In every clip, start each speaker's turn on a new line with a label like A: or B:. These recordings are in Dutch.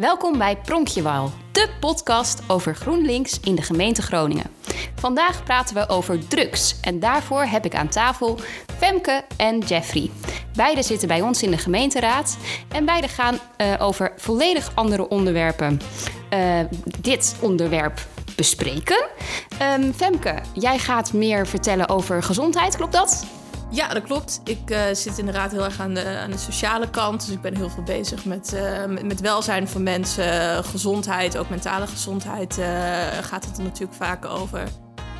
A: Welkom bij Pronkjewal, de podcast over GroenLinks in de gemeente Groningen. Vandaag praten we over drugs en daarvoor heb ik aan tafel Femke en Jeffrey. Beiden zitten bij ons in de gemeenteraad en beide gaan uh, over volledig andere onderwerpen uh, dit onderwerp bespreken. Um, Femke, jij gaat meer vertellen over gezondheid, klopt dat?
B: Ja, dat klopt. Ik uh, zit inderdaad heel erg aan de, aan de sociale kant. Dus ik ben heel veel bezig met, uh, met, welzijn van mensen, gezondheid, ook mentale gezondheid uh, gaat het er natuurlijk vaak over.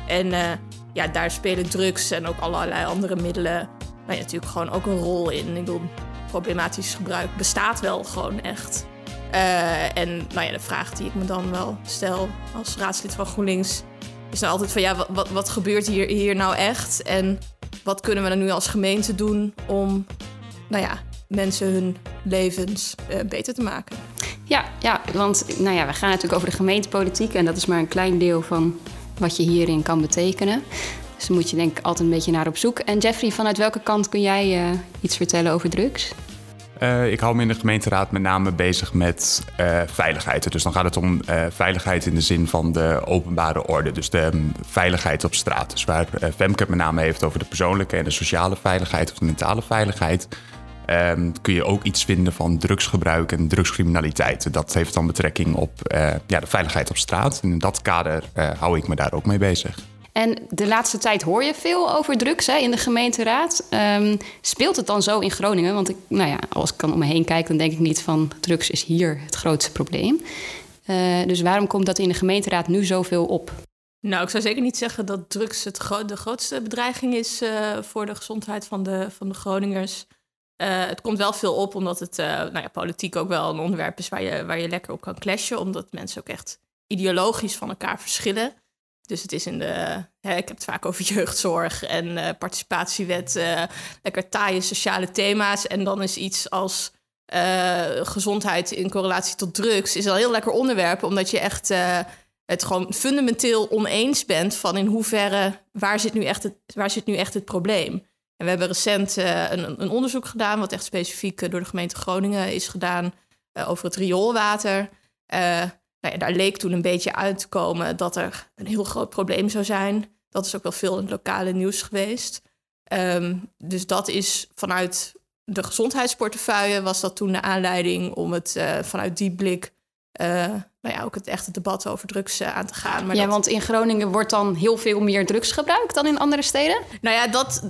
B: En ja, daar spelen drugs en ook allerlei andere middelen nou ja, natuurlijk gewoon ook een rol in. Ik bedoel, problematisch gebruik bestaat wel gewoon echt. en nou ja, de vraag die ik me dan wel stel als raadslid van GroenLinks is dan altijd van ja, wat, wat, wat gebeurt hier, hier nou echt? En wat kunnen we dan nu als gemeente doen om nou ja, mensen hun levens uh, beter te maken?
A: Ja, ja, want nou ja, we gaan natuurlijk over de gemeentepolitiek en dat is maar een klein deel van wat je hierin kan betekenen. Dus moet je denk ik altijd een beetje naar op zoek. En Jeffrey, vanuit welke kant kun jij uh, iets vertellen over drugs?
C: Uh, ik hou me in de gemeenteraad met name bezig met uh, veiligheid. Dus dan gaat het om uh, veiligheid in de zin van de openbare orde. Dus de um, veiligheid op straat. Dus waar Femke met name heeft over de persoonlijke en de sociale veiligheid of de mentale veiligheid. Um, kun je ook iets vinden van drugsgebruik en drugscriminaliteit. Dat heeft dan betrekking op ja, de veiligheid op straat. En in dat kader hou ik me daar ook mee bezig.
A: En de laatste tijd hoor je veel over drugs hè, in de gemeenteraad. Um, speelt het dan zo in Groningen? Want ik, nou ja, als ik dan om me heen kijk, dan denk ik niet van drugs is hier het grootste probleem. Uh, dus waarom komt dat in de gemeenteraad nu zoveel op?
B: Nou, ik zou zeker niet zeggen dat drugs het de grootste bedreiging is uh, voor de gezondheid van de, van de Groningers. Uh, het komt wel veel op omdat het nou ja, politiek ook wel een onderwerp is waar je, waar je lekker op kan clashen. Omdat mensen ook echt ideologisch van elkaar verschillen. Dus het is in de. Hè, ik heb het vaak over jeugdzorg en uh, participatiewet. Lekker taaie sociale thema's. En dan is iets als uh, gezondheid in correlatie tot drugs. Is al heel lekker onderwerp, omdat je echt het gewoon fundamenteel oneens bent van in hoeverre. Waar zit nu echt het, waar zit nu echt het probleem? En we hebben recent een, een, onderzoek gedaan, wat echt specifiek door de gemeente Groningen is gedaan over het rioolwater nou ja, daar leek toen een beetje uit te komen dat er een heel groot probleem zou zijn. Dat is ook wel veel in het lokale nieuws geweest. Um, dus dat is vanuit de gezondheidsportefeuille was dat toen de aanleiding om het uh, vanuit die blik uh, nou ja, ook het echte debat over drugs uh, aan te gaan.
A: Maar ja, want in Groningen wordt dan heel veel meer drugs gebruikt dan in andere steden?
B: Nou ja, dat,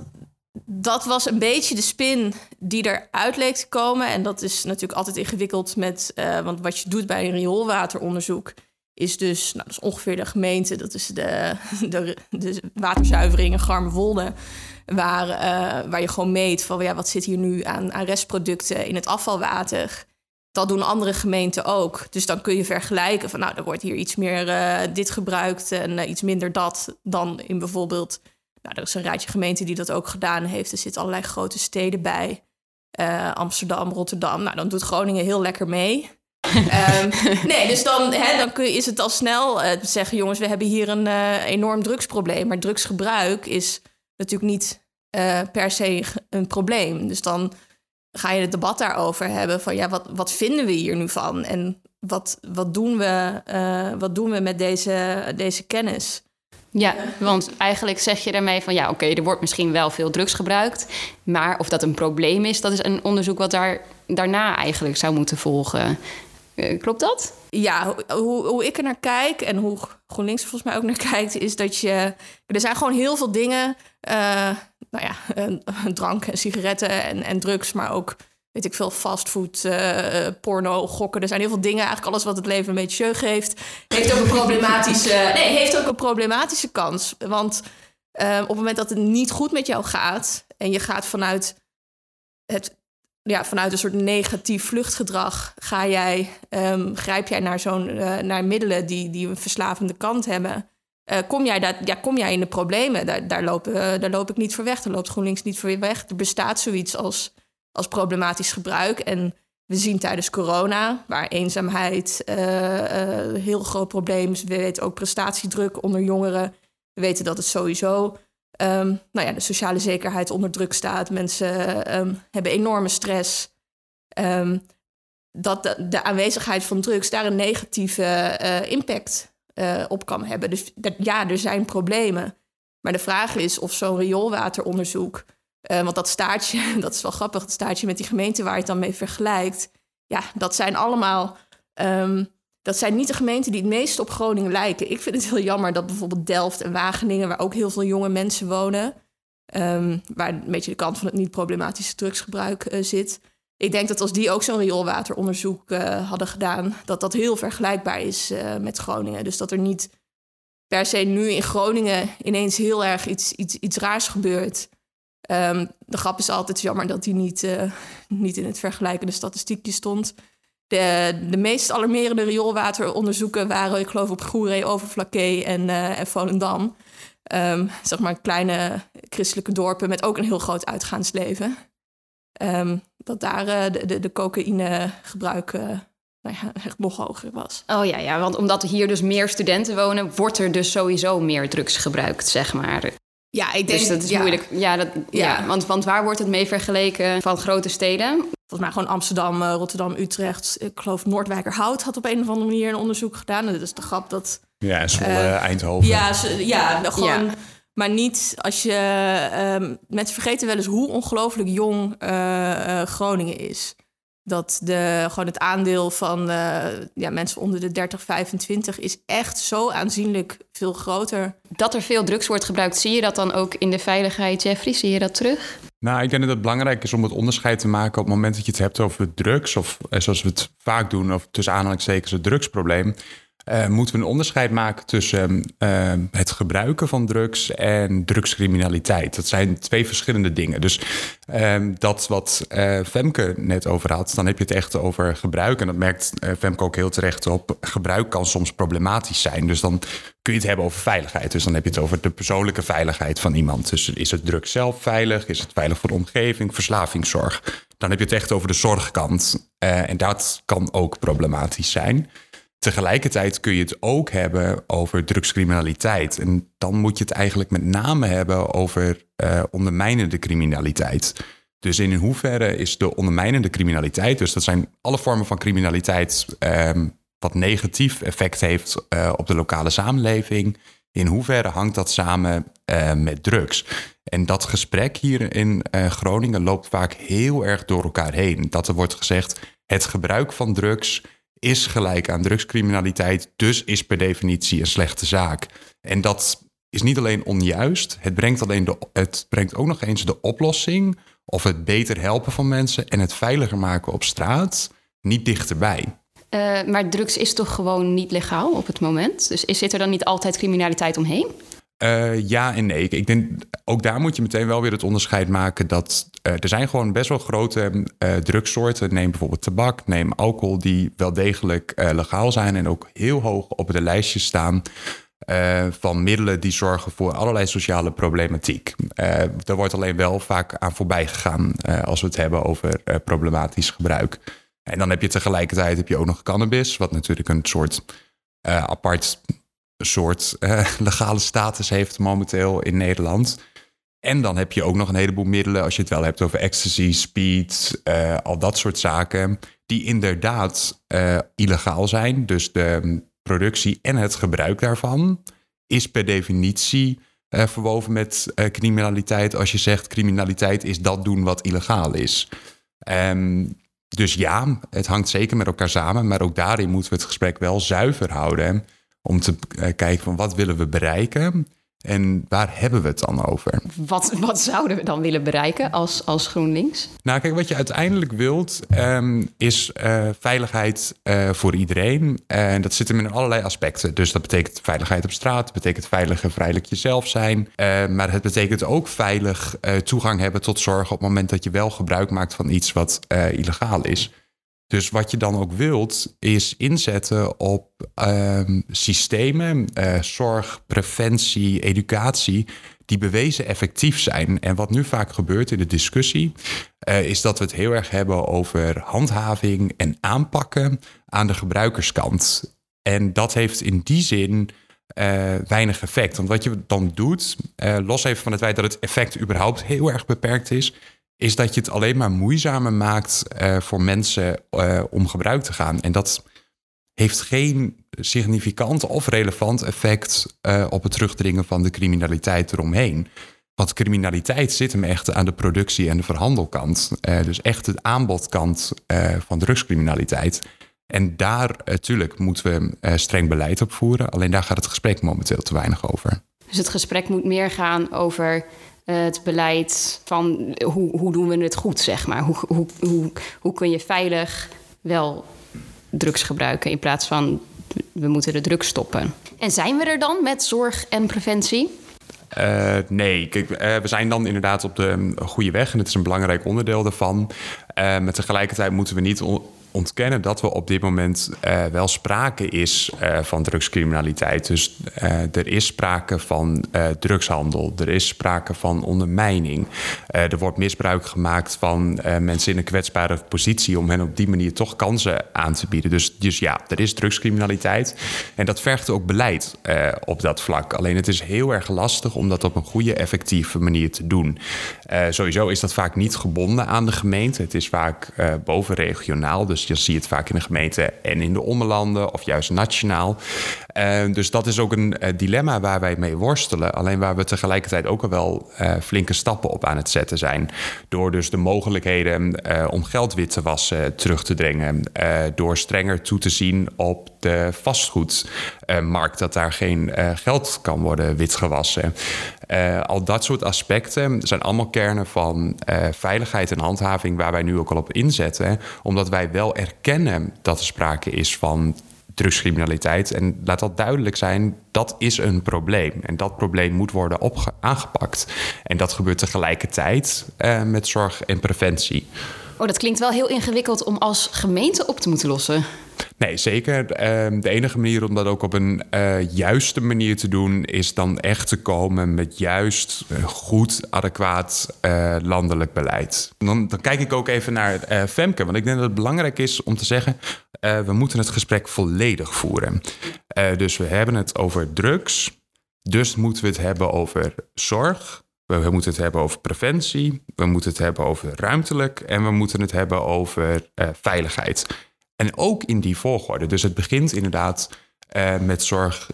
B: dat was een beetje de spin die eruit leek te komen. En dat is natuurlijk altijd ingewikkeld met... Uh, want wat je doet bij een rioolwateronderzoek... is dus, nou, dat is ongeveer de gemeente... dat is de, de, de waterzuivering in Garmerwolde... Waar, uh, waar je gewoon meet van ja, wat zit hier nu aan, restproducten in het afvalwater... Dat doen andere gemeenten ook. Dus dan kun je vergelijken van, nou, er wordt hier iets meer uh, dit gebruikt en iets minder dat dan in bijvoorbeeld nou, er is een rijtje gemeenten die dat ook gedaan heeft. Er zitten allerlei grote steden bij. Uh, Amsterdam, Rotterdam. Nou, dan doet Groningen heel lekker mee. um, nee, dus dan, hè, dan kun je, is het al snel uh, zeggen... jongens, we hebben hier een uh, enorm drugsprobleem. Maar drugsgebruik is natuurlijk niet per se een probleem. Dus dan ga je het debat daarover hebben... van ja, wat, wat vinden we hier nu van? En wat, wat, doen, we, wat doen we met deze, deze kennis?
A: Ja, want eigenlijk zeg je daarmee van ja, oké, er wordt misschien wel veel drugs gebruikt, maar of dat een probleem is, dat is een onderzoek wat daar, daarna eigenlijk zou moeten volgen. Uh, klopt dat?
B: Ja, hoe, hoe ik er naar kijk en hoe GroenLinks er volgens mij ook naar kijkt, is dat je. Er zijn gewoon heel veel dingen. Uh, nou ja, drank en sigaretten en, en drugs, maar ook weet ik veel, fastfood, uh, porno, gokken. Er zijn heel veel dingen. Eigenlijk alles wat het leven een beetje jeugd geeft, heeft ook een problematische, nee, heeft ook een problematische kans. Want uh, op het moment dat het niet goed met jou gaat en je gaat vanuit het ja, vanuit een soort negatief vluchtgedrag ga jij, um, grijp jij naar zo'n uh, naar middelen die, die een verslavende kant hebben. Uh, kom, jij daar, ja, kom jij in de problemen? Daar, daar, loop, uh, daar loop ik niet voor weg. Daar loopt GroenLinks niet voor weg. Er bestaat zoiets als als problematisch gebruik. En we zien tijdens corona, waar eenzaamheid uh, uh, heel groot probleem is. We weten ook prestatiedruk onder jongeren. We weten dat het sowieso um, nou ja, de sociale zekerheid onder druk staat. Mensen um, hebben enorme stress. Um, dat de, aanwezigheid van drugs daar een negatieve uh, impact op kan hebben. Dus dat, ja, er zijn problemen. Maar de vraag is of zo'n rioolwateronderzoek, uh, want dat staartje, dat is wel grappig, het staartje met die gemeente waar je het dan mee vergelijkt, ja, dat zijn allemaal, um, dat zijn niet de gemeenten die het meest op Groningen lijken. Ik vind het heel jammer dat bijvoorbeeld Delft en Wageningen, waar ook heel veel jonge mensen wonen, um, waar een beetje de kant van het niet problematische drugsgebruik uh, zit. Ik denk dat als die ook zo'n rioolwateronderzoek uh, hadden gedaan, dat dat heel vergelijkbaar is met Groningen. Dus dat er niet per se nu in Groningen ineens heel erg iets, iets, iets raars gebeurt. Um, de grap is altijd jammer dat die niet, uh, niet in het vergelijkende statistiekje stond. De, de meest alarmerende rioolwateronderzoeken waren, ik geloof, op Goeree, Overflakkee en, uh, en Volendam. Um, zeg maar kleine christelijke dorpen met ook een heel groot uitgaansleven. Um, dat daar uh, de, de, de cocaïnegebruik nou ja, echt nog hoger was.
A: Oh ja, ja, want omdat hier dus meer studenten wonen, wordt er dus sowieso meer drugs gebruikt, zeg maar.
B: Ja, ik denk
A: dus dat is moeilijk. Ja, dat, ja. ja. Want, want waar wordt het mee vergeleken van grote steden?
B: Volgens mij gewoon Amsterdam, uh, Rotterdam, Utrecht. Ik geloof Noordwijkerhout had op een of andere manier een onderzoek gedaan. En dat is de grap dat.
C: Ja, en Zwolle, uh, Eindhoven.
B: Ja, ja gewoon. Maar niet als je. Uh, mensen vergeten wel eens hoe ongelooflijk jong uh, Groningen is dat de, gewoon het aandeel van uh, ja, mensen onder de 30, 25 is echt zo aanzienlijk veel groter.
A: Dat er veel drugs wordt gebruikt, zie je dat dan ook in de veiligheid, Jeffrey? Zie je dat terug?
C: Nou, ik denk dat het belangrijk is om het onderscheid te maken op het moment dat je het hebt over drugs, of eh, zoals we het vaak doen, of tussen aanhalingstekens het drugsprobleem. Uh, moeten we een onderscheid maken tussen uh, het gebruiken van drugs en drugscriminaliteit. Dat zijn twee verschillende dingen. Dus uh, dat wat Femke net over had, dan heb je het echt over gebruik. En dat merkt Femke ook heel terecht op. Gebruik kan soms problematisch zijn. Dus dan kun je het hebben over veiligheid. Dus dan heb je het over de persoonlijke veiligheid van iemand. Dus is het drug zelf veilig? Is het veilig voor de omgeving? Verslavingszorg? Dan heb je het echt over de zorgkant. en dat kan ook problematisch zijn. Tegelijkertijd kun je het ook hebben over drugscriminaliteit. En dan moet je het eigenlijk met name hebben over uh, ondermijnende criminaliteit. Dus in hoeverre is de ondermijnende criminaliteit, dus dat zijn alle vormen van criminaliteit um, wat negatief effect heeft uh, op de lokale samenleving, in hoeverre hangt dat samen uh, met drugs? En dat gesprek hier in Groningen loopt vaak heel erg door elkaar heen. Dat er wordt gezegd, het gebruik van drugs is gelijk aan drugscriminaliteit, dus is per definitie een slechte zaak. En dat is niet alleen onjuist, het brengt, alleen de, het brengt ook nog eens de oplossing of het beter helpen van mensen en het veiliger maken op straat niet dichterbij.
A: Uh, maar drugs is toch gewoon niet legaal op het moment? Dus is, zit er dan niet altijd criminaliteit omheen?
C: Uh, ja en nee. Ik denk, ook daar moet je meteen wel weer het onderscheid maken dat uh, er zijn gewoon best wel grote uh, drugsoorten. Neem bijvoorbeeld tabak, neem alcohol, die wel degelijk legaal zijn en ook heel hoog op de lijstjes staan. van middelen die zorgen voor allerlei sociale problematiek. daar wordt alleen wel vaak aan voorbij gegaan als we het hebben over problematisch gebruik. En dan heb je tegelijkertijd heb je ook nog cannabis, wat natuurlijk een soort apart soort legale status heeft momenteel in Nederland. En dan heb je ook nog een heleboel middelen, als je het wel hebt over ecstasy, speed, uh, al dat soort zaken, die inderdaad uh, illegaal zijn. Dus de productie en het gebruik daarvan is per definitie verwoven met criminaliteit. Als je zegt criminaliteit is dat doen wat illegaal is. Um, dus ja, het hangt zeker met elkaar samen, maar ook daarin moeten we het gesprek wel zuiver houden om te eh, kijken van wat willen we bereiken en waar hebben we het dan over?
A: Wat, wat zouden we dan willen bereiken als, als GroenLinks?
C: Nou, kijk, wat je uiteindelijk wilt um, is uh, veiligheid uh, voor iedereen. En dat zit hem in allerlei aspecten. Dus dat betekent veiligheid op straat, betekent veilig en vrijelijk jezelf zijn. Maar het betekent ook veilig toegang hebben tot zorg op het moment dat je wel gebruik maakt van iets wat illegaal is. Dus wat je dan ook wilt, is inzetten op ehm, systemen, uh, zorg, preventie, educatie, die bewezen effectief zijn. En wat nu vaak gebeurt in de discussie, uh, is dat we het heel erg hebben over handhaving en aanpakken aan de gebruikerskant. En dat heeft in die zin uh, weinig effect. Want wat je dan doet, los even van het feit dat het effect überhaupt heel erg beperkt is, is dat je het alleen maar moeizamer maakt voor mensen om gebruik te gaan. En dat heeft geen significant of relevant effect op het terugdringen van de criminaliteit eromheen. Want criminaliteit zit hem echt aan de productie- en de verhandelkant. Dus echt de aanbodkant van drugscriminaliteit. En daar, natuurlijk, moeten we streng beleid op voeren. Alleen daar gaat het gesprek momenteel te weinig over.
A: Dus het gesprek moet meer gaan over het beleid van hoe, hoe doen we het goed, zeg maar. Hoe, hoe, hoe, hoe kun je veilig wel drugs gebruiken in plaats van we moeten de drugs stoppen. En zijn we er dan met zorg en preventie?
C: Uh, nee, kijk, uh, we zijn dan inderdaad op de goede weg en het is een belangrijk onderdeel daarvan. Uh, maar tegelijkertijd moeten we niet ontkennen dat we op dit moment uh, wel sprake is uh, van drugscriminaliteit. Dus uh, er is sprake van drugshandel, er is sprake van ondermijning. er wordt misbruik gemaakt van mensen in een kwetsbare positie om hen op die manier toch kansen aan te bieden. Dus, dus ja, er is drugscriminaliteit en dat vergt ook beleid op dat vlak. Alleen het is heel erg lastig om dat op een goede, effectieve manier te doen. sowieso is dat vaak niet gebonden aan de gemeente. Het is vaak bovenregionaal. Dus dus je ziet het vaak in de gemeente en in de ommelanden of juist nationaal. Uh, dus dat is ook een uh, dilemma waar wij mee worstelen. Alleen waar we tegelijkertijd ook al wel uh, flinke stappen op aan het zetten zijn. Door dus de mogelijkheden om geld wit te wassen terug te dringen. door strenger toe te zien op de vastgoedmarkt. dat daar geen geld kan worden witgewassen. al dat soort aspecten zijn allemaal kernen van veiligheid en handhaving waar wij nu ook al op inzetten. Omdat wij wel erkennen dat er sprake is van drugscriminaliteit. En laat dat duidelijk zijn, dat is een probleem. En dat probleem moet worden aangepakt. En dat gebeurt tegelijkertijd uh, met zorg en preventie.
A: Oh, dat klinkt wel heel ingewikkeld om als gemeente op te moeten lossen.
C: Nee, zeker. Ehm, de enige manier om dat ook op een uh, juiste manier te doen, is dan echt te komen met juist uh, goed, adequaat landelijk beleid. Dan, dan, kijk ik ook even naar Femke, want ik denk dat het belangrijk is om te zeggen: we moeten het gesprek volledig voeren. dus we hebben het over drugs, dus moeten we het hebben over zorg. We moeten het hebben over preventie, we moeten het hebben over ruimtelijk en we moeten het hebben over veiligheid. En ook in die volgorde. Dus het begint inderdaad met zorg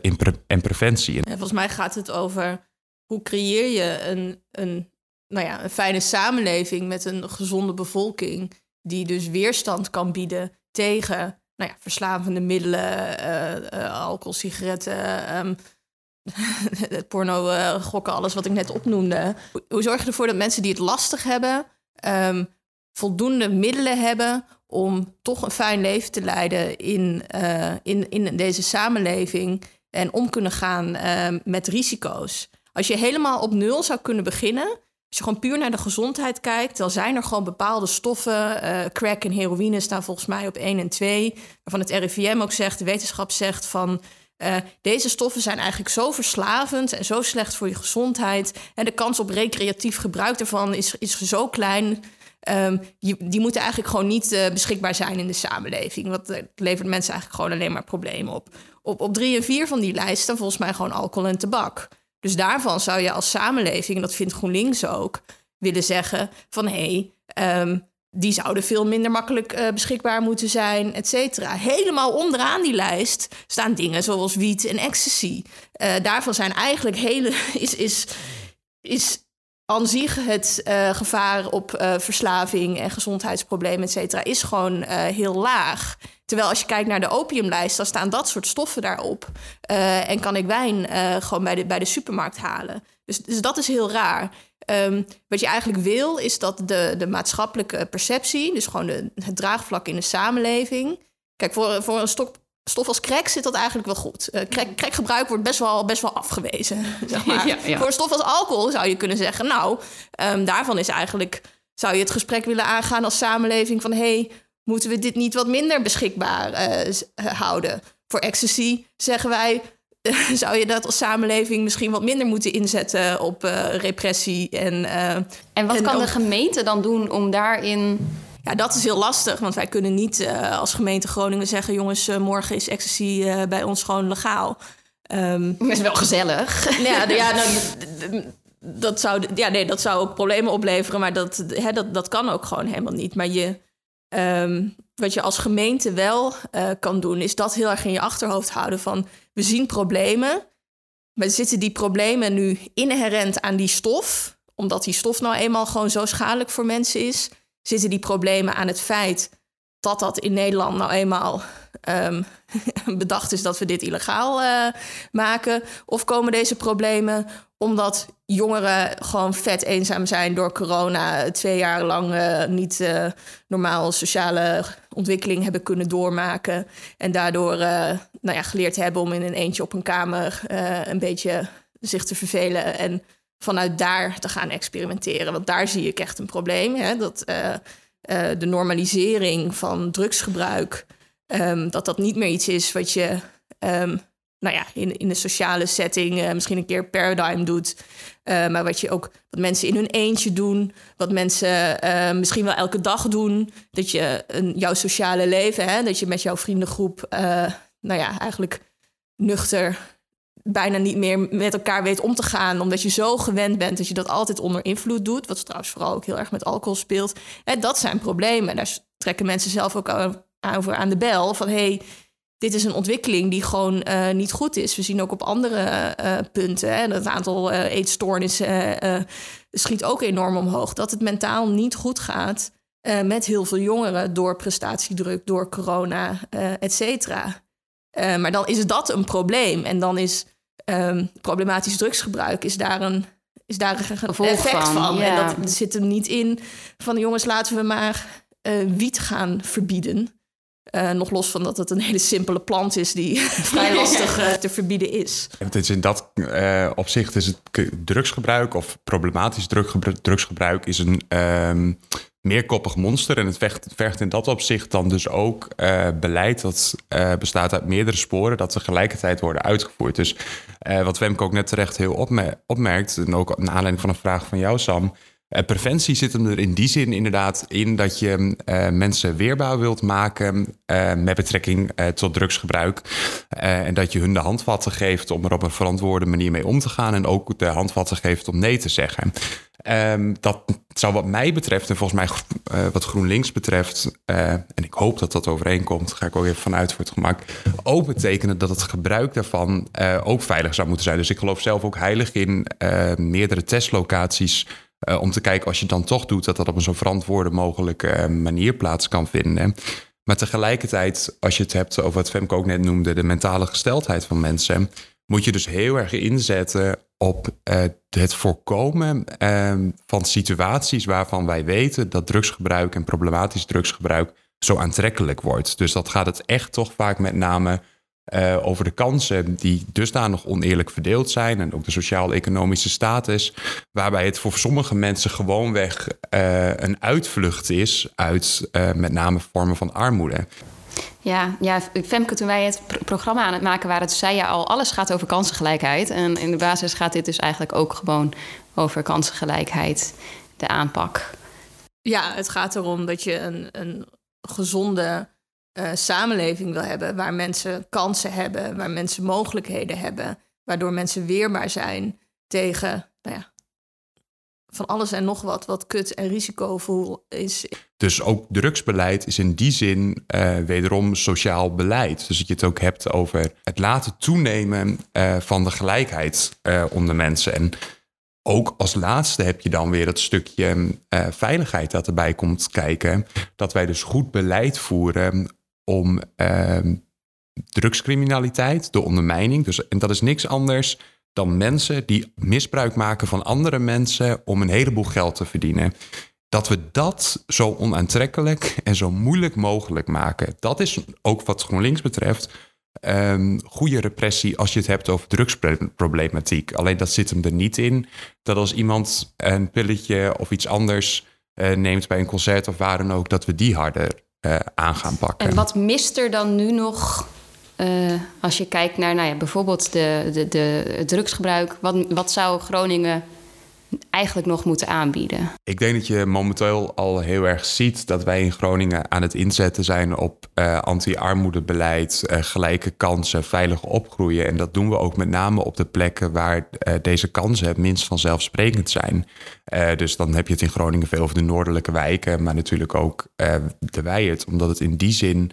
C: in en preventie.
B: En volgens mij gaat het over hoe creëer je een, een, nou ja, een fijne samenleving met een gezonde bevolking. Die dus weerstand kan bieden tegen nou ja, verslavende middelen, uh, alcohol, sigaretten. Um, het porno, gokken, alles wat ik net opnoemde. Hoe zorg je ervoor dat mensen die het lastig hebben, um, voldoende middelen hebben om toch een fijn leven te leiden in, uh, in, in deze samenleving en om kunnen gaan uh, met risico's. Als je helemaal op nul zou kunnen beginnen, als je gewoon puur naar de gezondheid kijkt, dan zijn er gewoon bepaalde stoffen, uh, crack en heroïne staan volgens mij op 1 en 2, waarvan het RIVM ook zegt, de wetenschap zegt van uh, deze stoffen zijn eigenlijk zo verslavend en zo slecht voor je gezondheid. En de kans op recreatief gebruik daarvan is, is zo klein Um, die, moeten eigenlijk gewoon niet uh, beschikbaar zijn in de samenleving. Want dat levert mensen eigenlijk gewoon alleen maar problemen op. Op, op drie en vier van die lijsten volgens mij gewoon alcohol en tabak. Dus daarvan zou je als samenleving, en dat vindt GroenLinks ook, willen zeggen van hé, hey, um, die zouden veel minder makkelijk uh, beschikbaar moeten zijn, et cetera. Helemaal onderaan die lijst staan dingen zoals wiet en ecstasy. Uh, daarvan zijn eigenlijk hele, is, is, is aan zich het uh, gevaar op uh, verslaving en gezondheidsproblemen, et cetera, is gewoon uh, heel laag. Terwijl als je kijkt naar de opiumlijst, dan staan dat soort stoffen daarop. en kan ik wijn gewoon bij de, bij de supermarkt halen. Dus, dus dat is heel raar. Um, wat je eigenlijk wil, is dat de, de maatschappelijke perceptie, dus gewoon het draagvlak in de samenleving. Kijk, voor, voor een stok, stof als crack zit dat eigenlijk wel goed. Uh, crack, crackgebruik wordt best wel, best wel afgewezen. Zeg maar. ja, ja. Voor stof als alcohol zou je kunnen zeggen... nou, um, daarvan is eigenlijk... zou je het gesprek willen aangaan als samenleving van... hey, moeten we dit niet wat minder beschikbaar uh, houden? Voor ecstasy zeggen wij... zou je dat als samenleving misschien wat minder moeten inzetten op repressie en...
A: en wat en kan ook... de gemeente dan doen om daarin
B: ja, dat is heel lastig, want wij kunnen niet uh, als gemeente Groningen zeggen... jongens, uh, morgen is ecstasy uh, bij ons gewoon legaal.
A: Um, is wel gezellig.
B: ja, ja nou, dat, zou, ja, nee, dat zou ook problemen opleveren, maar dat, hè, dat, dat kan ook gewoon helemaal niet. Maar je, ehm, wat je als gemeente wel uh, kan doen, is dat heel erg in je achterhoofd houden van we zien problemen, maar zitten die problemen nu inherent aan die stof, omdat die stof nou eenmaal gewoon zo schadelijk voor mensen is? Zitten die problemen aan het feit dat dat in Nederland nou eenmaal um, bedacht is dat we dit illegaal uh, maken? Of komen deze problemen omdat jongeren gewoon vet eenzaam zijn door corona, twee jaar lang uh, niet uh, normaal sociale ontwikkeling hebben kunnen doormaken. En daardoor nou ja, geleerd hebben om in een eentje op een kamer een beetje zich te vervelen. En vanuit daar te gaan experimenteren. Want daar zie ik echt een probleem. Hè? Dat de normalisering van drugsgebruik. Um, dat dat niet meer iets is wat je um, nou ja, in, in de sociale setting uh, misschien een keer paradigm doet. Maar wat je ook, wat mensen in hun eentje doen, wat mensen misschien wel elke dag doen. Dat je een, jouw sociale leven, hè, dat je met jouw vriendengroep, nou ja, eigenlijk nuchter bijna niet meer met elkaar weet om te gaan. Omdat je zo gewend bent dat je dat altijd onder invloed doet. Wat trouwens vooral ook heel erg met alcohol speelt. Hè, dat zijn problemen. Daar trekken mensen zelf ook over aan de bel. Van hey, dit is een ontwikkeling die gewoon uh, niet goed is. We zien ook op andere uh, punten. Hè, het aantal uh, eetstoornissen schiet ook enorm omhoog. Dat het mentaal niet goed gaat met heel veel jongeren door prestatiedruk, door corona, et cetera. Maar dan is dat een probleem. En dan is um, problematisch drugsgebruik is daar een, is daar een effect van. van. Ja. En dat zit er niet in van jongens, laten we maar wiet gaan verbieden. Uh, nog los van dat het een hele simpele plant is die vrij lastig uh, te verbieden is.
C: Het is in dat uh, opzicht is het drugsgebruik of problematisch drugsgebruik is een um, meerkoppig monster. En het vergt, vergt, in dat opzicht dan dus ook beleid dat bestaat uit meerdere sporen dat tegelijkertijd worden uitgevoerd. Dus wat Wemke ook net terecht heel opmer opmerkt, en ook naar aanleiding van een vraag van jou, Sam uh, preventie zit hem er in die zin inderdaad in dat je uh, mensen weerbaar wilt maken uh, met betrekking tot drugsgebruik. en dat je hun de handvatten geeft om er op een verantwoorde manier mee om te gaan. En ook de handvatten geeft om nee te zeggen. Um, dat zou wat mij betreft en volgens mij wat GroenLinks betreft, en ik hoop dat dat overeenkomt, ga ik ook even vanuit voor het gemak, ook betekenen dat het gebruik daarvan ook veilig zou moeten zijn. Dus ik geloof zelf ook heilig in meerdere testlocaties uh, om te kijken als je het dan toch doet, dat dat op een zo verantwoorde mogelijke uh, manier plaats kan vinden. Maar tegelijkertijd, als je het hebt over wat Femke ook net noemde, de mentale gesteldheid van mensen, moet je dus heel erg inzetten op uh, het voorkomen ehm, van situaties waarvan wij weten dat drugsgebruik en problematisch drugsgebruik zo aantrekkelijk wordt. Dus dat gaat het echt toch vaak met name uh, over de kansen die dusdanig oneerlijk verdeeld zijn en ook de sociaal-economische status, waarbij het voor sommige mensen gewoonweg uh, een uitvlucht is uit met name vormen van armoede.
A: Ja, ja, Femke, toen wij het programma aan het maken waren, toen zei je al, alles gaat over kansengelijkheid. En in de basis gaat dit dus eigenlijk ook gewoon over kansengelijkheid, de aanpak.
B: Ja, het gaat erom dat je een, een gezonde uh, samenleving wil hebben, waar mensen kansen hebben, waar mensen mogelijkheden hebben, waardoor mensen weerbaar zijn tegen nou ja, van alles en nog wat, wat kut en risicovol is.
C: Dus ook drugsbeleid is in die zin uh, wederom sociaal beleid. Dus dat je het ook hebt over het laten toenemen uh, van de gelijkheid uh, onder mensen. En ook als laatste heb je dan weer het stukje veiligheid dat erbij komt kijken. Dat wij dus goed beleid voeren om drugscriminaliteit, de ondermijning. Dus, en dat is niks anders dan mensen die misbruik maken van andere mensen om een heleboel geld te verdienen. Dat we dat zo onaantrekkelijk en zo moeilijk mogelijk maken. Dat is ook wat GroenLinks betreft um, goede repressie als je het hebt over drugsproblematiek. Alleen dat zit hem er niet in. Dat als iemand een pilletje of iets anders uh, neemt bij een concert of waar dan ook, dat we die harder uh, aan gaan pakken.
A: En wat mist er dan nu nog uh, als je kijkt naar nou ja, bijvoorbeeld de, de, de, het drugsgebruik? Wat, wat zou Groningen eigenlijk nog moeten aanbieden?
C: Ik denk dat je momenteel al heel erg ziet dat wij in Groningen aan het inzetten zijn op uh, anti-armoedebeleid, uh, gelijke kansen, veilig opgroeien. En dat doen we ook met name op de plekken waar deze kansen het minst vanzelfsprekend zijn. dus dan heb je het in Groningen veel over de noordelijke wijken, maar natuurlijk ook de Wijert, omdat het in die zin.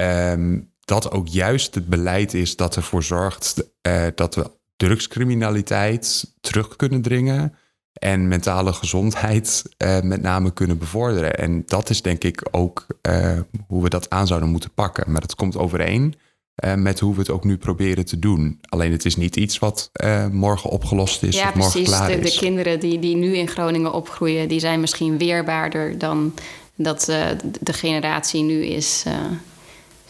C: Um, dat ook juist het beleid is dat ervoor zorgt dat we drugscriminaliteit terug kunnen dringen en mentale gezondheid uh, met name kunnen bevorderen. En dat is denk ik ook uh, hoe we dat aan zouden moeten pakken. Maar dat komt overeen uh, met hoe we het ook nu proberen te doen. Alleen het is niet iets wat morgen opgelost is
A: ja,
C: of morgen
A: precies.
C: klaar
A: de,
C: is.
A: De kinderen die, die nu in Groningen opgroeien, die zijn misschien weerbaarder dan dat de generatie nu is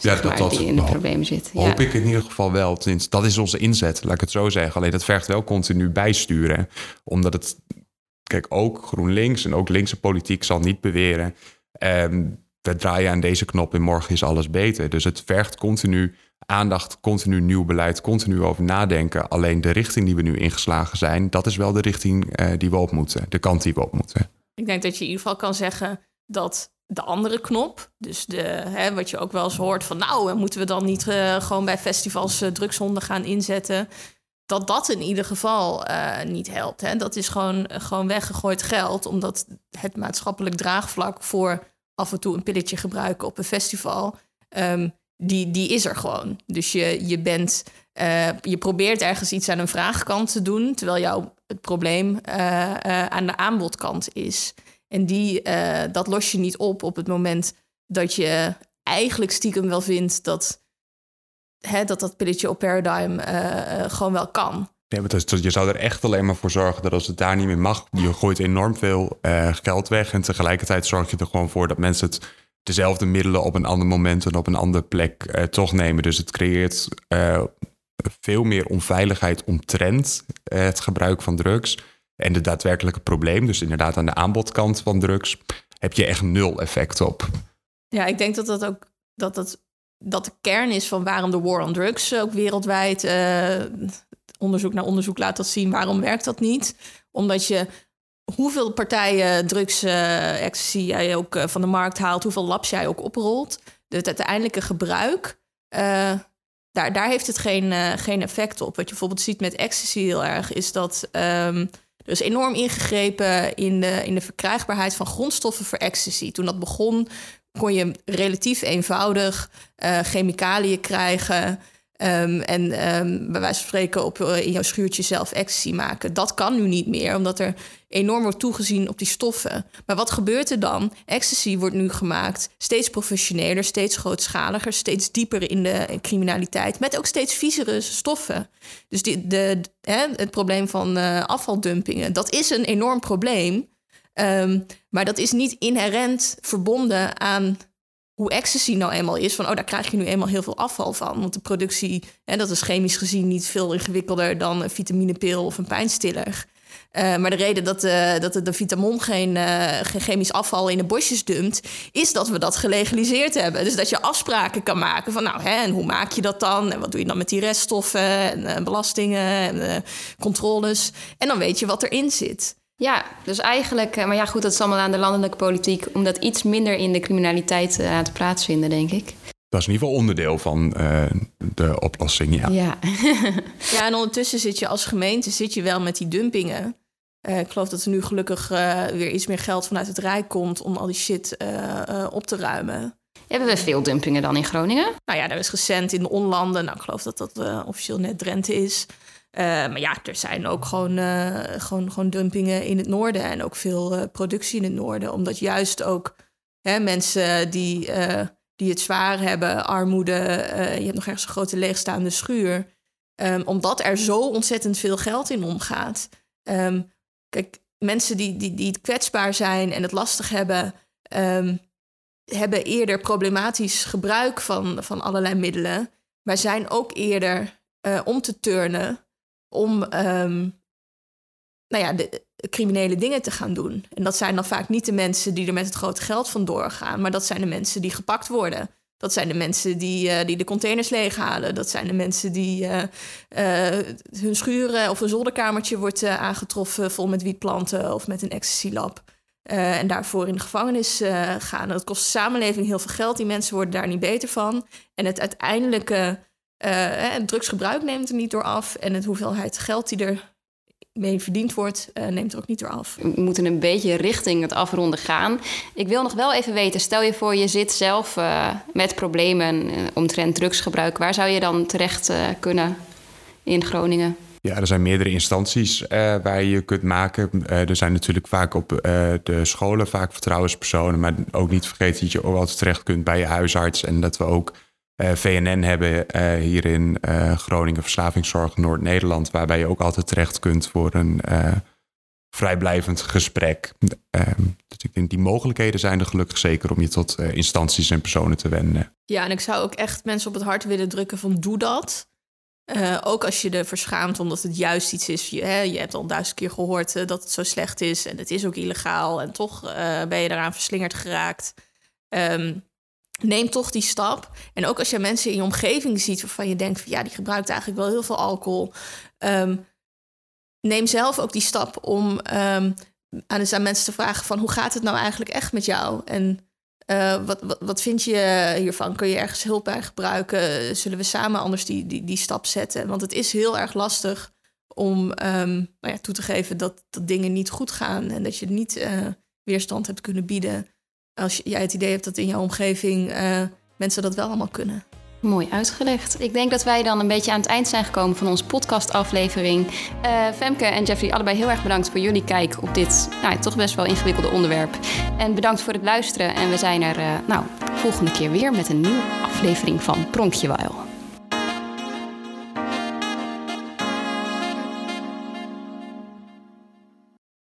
A: ja, dat, dat, die in de problemen zit.
C: Hoop ik in ieder geval wel. Dat is onze inzet, laat ik het zo zeggen. Alleen dat vergt wel continu bijsturen. Omdat het, kijk, ook GroenLinks en ook linkse politiek zal niet beweren... Um, we draaien aan deze knop en morgen is alles beter. Dus het vergt continu aandacht, continu nieuw beleid, continu over nadenken. Alleen de richting die we nu ingeslagen zijn, dat is wel de richting uh, die we op moeten. De kant die we op moeten.
B: Ik denk dat je in ieder geval kan zeggen dat de andere knop. Dus de, hè, wat je ook wel eens hoort van... nou, moeten we dan niet uh, gewoon bij festivals uh, drugshonden gaan inzetten... dat dat in ieder geval niet helpt. Hè. Dat is gewoon, gewoon weggegooid geld... omdat het maatschappelijk draagvlak voor af en toe een pilletje gebruiken op een festival... Um, die, die is er gewoon. Dus je, je bent... je probeert ergens iets aan een vraagkant te doen... terwijl jouw het probleem aan de aanbodkant is... En die, uh, dat los je niet op op het moment dat je eigenlijk stiekem wel vindt dat hè, dat, dat pilletje op Paradigm uh, gewoon wel kan.
C: Nee, maar je zou er echt alleen maar voor zorgen dat als het daar niet meer mag, je gooit enorm veel geld weg. En tegelijkertijd zorg je er gewoon voor dat mensen het dezelfde middelen op een ander moment en op een andere plek toch nemen. Dus het creëert veel meer onveiligheid omtrent het gebruik van drugs. En de daadwerkelijke probleem, dus inderdaad aan de aanbodkant van drugs, heb je echt nul effect op.
B: Ja, ik denk dat dat ook dat dat, dat de kern is van waarom de war on drugs ook wereldwijd uh, onderzoek naar onderzoek laat dat zien. Waarom werkt dat niet? Omdat je hoeveel partijen drugs, uh, ecstasy jij ook uh, van de markt haalt, hoeveel labs jij ook oprolt, het uiteindelijke gebruik. daar, daar heeft het geen, geen effect op. Wat je bijvoorbeeld ziet met ecstasy heel erg, is dat um, is enorm ingegrepen in de, in de verkrijgbaarheid van grondstoffen voor ecstasy. Toen dat begon, kon je relatief eenvoudig uh, chemicaliën krijgen. Um, en um, bij wijze van spreken op, uh, in jouw schuurtje zelf ecstasy maken. Dat kan nu niet meer, omdat er enorm wordt toegezien op die stoffen. Maar wat gebeurt er dan? Ecstasy wordt nu gemaakt steeds professioneler, steeds grootschaliger, steeds dieper in de criminaliteit, met ook steeds viezere stoffen. Dus die, de, hè, het probleem van uh, afvaldumpingen, dat is een enorm probleem. Um, maar dat is niet inherent verbonden aan hoe ecstasy nou eenmaal is. Van, oh, daar krijg je nu eenmaal heel veel afval van. Want de productie, hè, dat is chemisch gezien niet veel ingewikkelder dan een vitaminepil of een pijnstiller. Uh, maar de reden dat, uh, dat de, de Vitamon geen, uh, geen chemisch afval in de bosjes dumpt, is dat we dat gelegaliseerd hebben. Dus dat je afspraken kan maken van, nou, hè, en hoe maak je dat dan? En wat doe je dan met die reststoffen en belastingen en controles? En dan weet je wat erin zit.
A: Ja, dus eigenlijk, maar ja, goed, dat is allemaal aan de landelijke politiek om dat iets minder in de criminaliteit uh, te plaatsvinden, denk ik.
C: Dat is in ieder geval onderdeel van uh, de oplossing, ja.
A: Ja.
B: ja, en ondertussen zit je als gemeente zit je wel met die dumpingen. Uh, ik geloof dat er nu gelukkig weer iets meer geld vanuit het Rijk komt om al die shit op te ruimen.
A: Hebben we veel dumpingen dan in Groningen?
B: Nou ja, er is recent in de onlanden, nou ik geloof dat dat officieel net Drenthe is. Uh, maar ja, er zijn ook gewoon, uh, gewoon, gewoon dumpingen in het noorden en ook veel uh, productie in het noorden. Omdat juist ook hè, mensen die, die het zwaar hebben, armoede, je hebt nog ergens een grote leegstaande schuur. Um, omdat er zo ontzettend veel geld in omgaat. Um, kijk, mensen die, die, die kwetsbaar zijn en het lastig hebben, um, hebben eerder problematisch gebruik van, van allerlei middelen. Maar zijn ook eerder om te turnen om um, nou ja, de, criminele dingen te gaan doen. En dat zijn dan vaak niet de mensen die er met het grote geld vandoor gaan, maar dat zijn de mensen die gepakt worden. Dat zijn de mensen die, die de containers leeghalen. Dat zijn de mensen die hun schuren of een zolderkamertje wordt aangetroffen vol met wietplanten of met een ecstasy-lab. en daarvoor in de gevangenis gaan. Dat kost de samenleving heel veel geld. Die mensen worden daar niet beter van. En het uiteindelijke drugsgebruik neemt er niet door af. En het hoeveelheid geld die er mee verdiend wordt, uh, neemt er ook niet door af.
A: We moeten een beetje richting het afronden gaan. Ik wil nog wel even weten, stel je voor je zit zelf uh, met problemen uh, omtrent drugsgebruik. Waar zou je dan terecht kunnen in Groningen?
C: Ja, er zijn meerdere instanties waar je kunt maken. er zijn natuurlijk vaak op de scholen vaak vertrouwenspersonen. Maar ook niet vergeten dat je ook altijd terecht kunt bij je huisarts. En dat we ook uh, eh, VNN hebben uh, hier in uh, Groningen Verslavingszorg Noord-Nederland, waarbij je ook altijd terecht kunt voor een vrijblijvend gesprek. Ehm, dus ik denk die mogelijkheden zijn er gelukkig zeker om je tot instanties en personen te wenden.
B: Ja, en ik zou ook echt mensen op het hart willen drukken van doe dat. ook als je er verschaamt omdat het juist iets is. Je, hè, je hebt al duizend keer gehoord dat het zo slecht is en het is ook illegaal en toch ben je eraan verslingerd geraakt. Um, neem toch die stap. En ook als je mensen in je omgeving ziet waarvan je denkt van ja, die gebruikt eigenlijk wel heel veel alcohol. Ehm, neem zelf ook die stap om um, aan, aan mensen te vragen van hoe gaat het nou eigenlijk echt met jou? En uh, wat, wat, wat vind je hiervan? Kun je ergens hulp bij gebruiken? Zullen we samen anders die, die, die stap zetten? Want het is heel erg lastig om um, nou ja, toe te geven dat, dat dingen niet goed gaan en dat je niet uh, weerstand hebt kunnen bieden als jij het idee hebt dat in jouw omgeving uh, mensen dat wel allemaal kunnen.
A: Mooi uitgelegd. Ik denk dat wij dan een beetje aan het eind zijn gekomen van onze podcastaflevering. Uh, Femke en Jeffrey, allebei heel erg bedankt voor jullie kijk op dit nou, toch best wel ingewikkelde onderwerp. En bedankt voor het luisteren. En we zijn er uh, nou, volgende keer weer met een nieuwe aflevering van Pronkjewail.